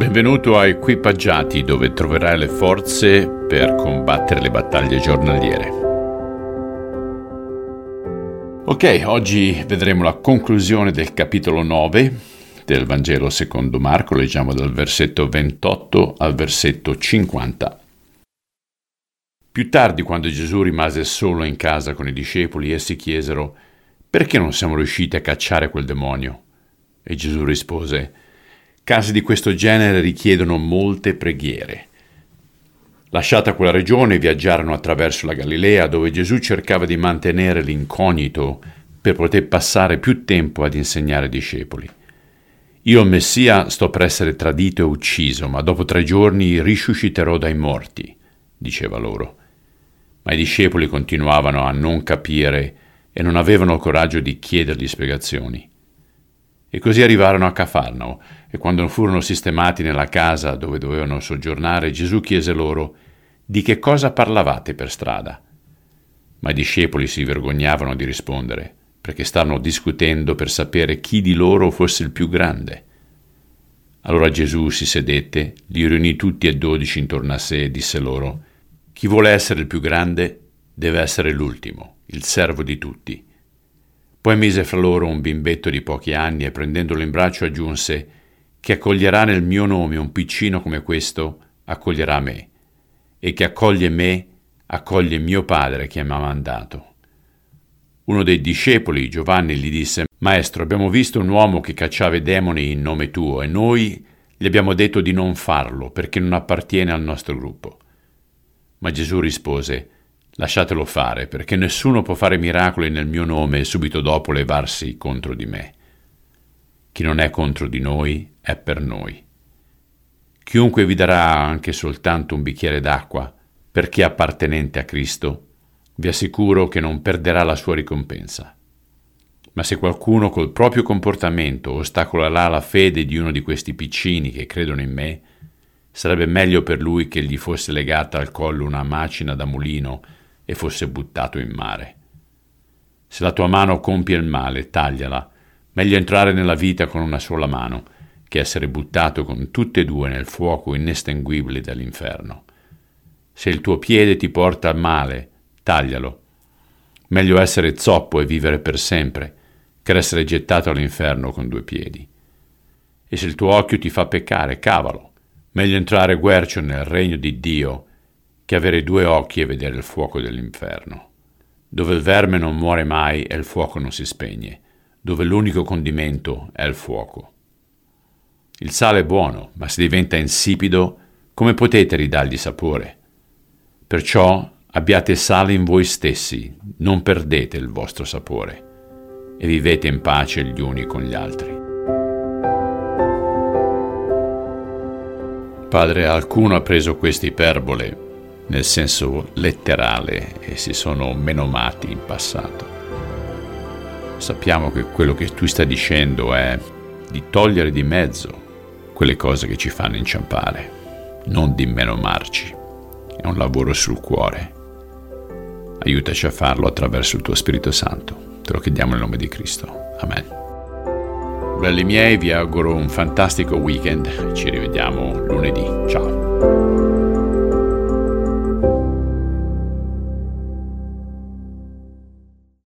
Benvenuto a Equipaggiati dove troverai le forze per combattere le battaglie giornaliere. Ok, oggi vedremo la conclusione del capitolo 9 del Vangelo secondo Marco, leggiamo dal versetto 28 al versetto 50. Più tardi, quando Gesù rimase solo in casa con i discepoli, essi chiesero perché non siamo riusciti a cacciare quel demonio? E Gesù rispose, Casi di questo genere richiedono molte preghiere. Lasciata quella regione, viaggiarono attraverso la Galilea, dove Gesù cercava di mantenere l'incognito per poter passare più tempo ad insegnare ai discepoli. Io, Messia, sto per essere tradito e ucciso, ma dopo tre giorni risusciterò dai morti, diceva loro. Ma i discepoli continuavano a non capire e non avevano il coraggio di chiedergli spiegazioni. E così arrivarono a Cafarnao, e quando furono sistemati nella casa dove dovevano soggiornare, Gesù chiese loro, di che cosa parlavate per strada? Ma i discepoli si vergognavano di rispondere, perché stavano discutendo per sapere chi di loro fosse il più grande. Allora Gesù si sedette, li riunì tutti e dodici intorno a sé e disse loro, Chi vuole essere il più grande deve essere l'ultimo, il servo di tutti poi mise fra loro un bimbetto di pochi anni e prendendolo in braccio aggiunse Chi accoglierà nel mio nome un piccino come questo, accoglierà me, e chi accoglie me, accoglie mio Padre che mi ha mandato. Uno dei discepoli, Giovanni, gli disse Maestro, abbiamo visto un uomo che cacciava i demoni in nome tuo e noi gli abbiamo detto di non farlo perché non appartiene al nostro gruppo. Ma Gesù rispose Lasciatelo fare, perché nessuno può fare miracoli nel mio nome e subito dopo levarsi contro di me. Chi non è contro di noi è per noi. Chiunque vi darà anche soltanto un bicchiere d'acqua, perché appartenente a Cristo, vi assicuro che non perderà la sua ricompensa. Ma se qualcuno col proprio comportamento ostacolerà la fede di uno di questi piccini che credono in me, sarebbe meglio per lui che gli fosse legata al collo una macina da mulino e fosse buttato in mare. Se la tua mano compie il male, tagliala. Meglio entrare nella vita con una sola mano che essere buttato con tutte e due nel fuoco inestinguibile dell'inferno. Se il tuo piede ti porta al male, taglialo. Meglio essere zoppo e vivere per sempre che essere gettato all'inferno con due piedi. E se il tuo occhio ti fa peccare, cavalo. Meglio entrare guercio nel regno di Dio che avere due occhi e vedere il fuoco dell'inferno, dove il verme non muore mai e il fuoco non si spegne, dove l'unico condimento è il fuoco. Il sale è buono, ma se diventa insipido, come potete ridargli sapore? Perciò abbiate sale in voi stessi, non perdete il vostro sapore, e vivete in pace gli uni con gli altri. Padre, alcuno ha preso queste iperbole nel senso letterale e si sono menomati in passato. Sappiamo che quello che tu stai dicendo è di togliere di mezzo quelle cose che ci fanno inciampare, non di menomarci. È un lavoro sul cuore. Aiutaci a farlo attraverso il tuo Spirito Santo. Te lo chiediamo nel nome di Cristo. Amen. Belli miei, vi auguro un fantastico weekend. Ci rivediamo lunedì. Ciao.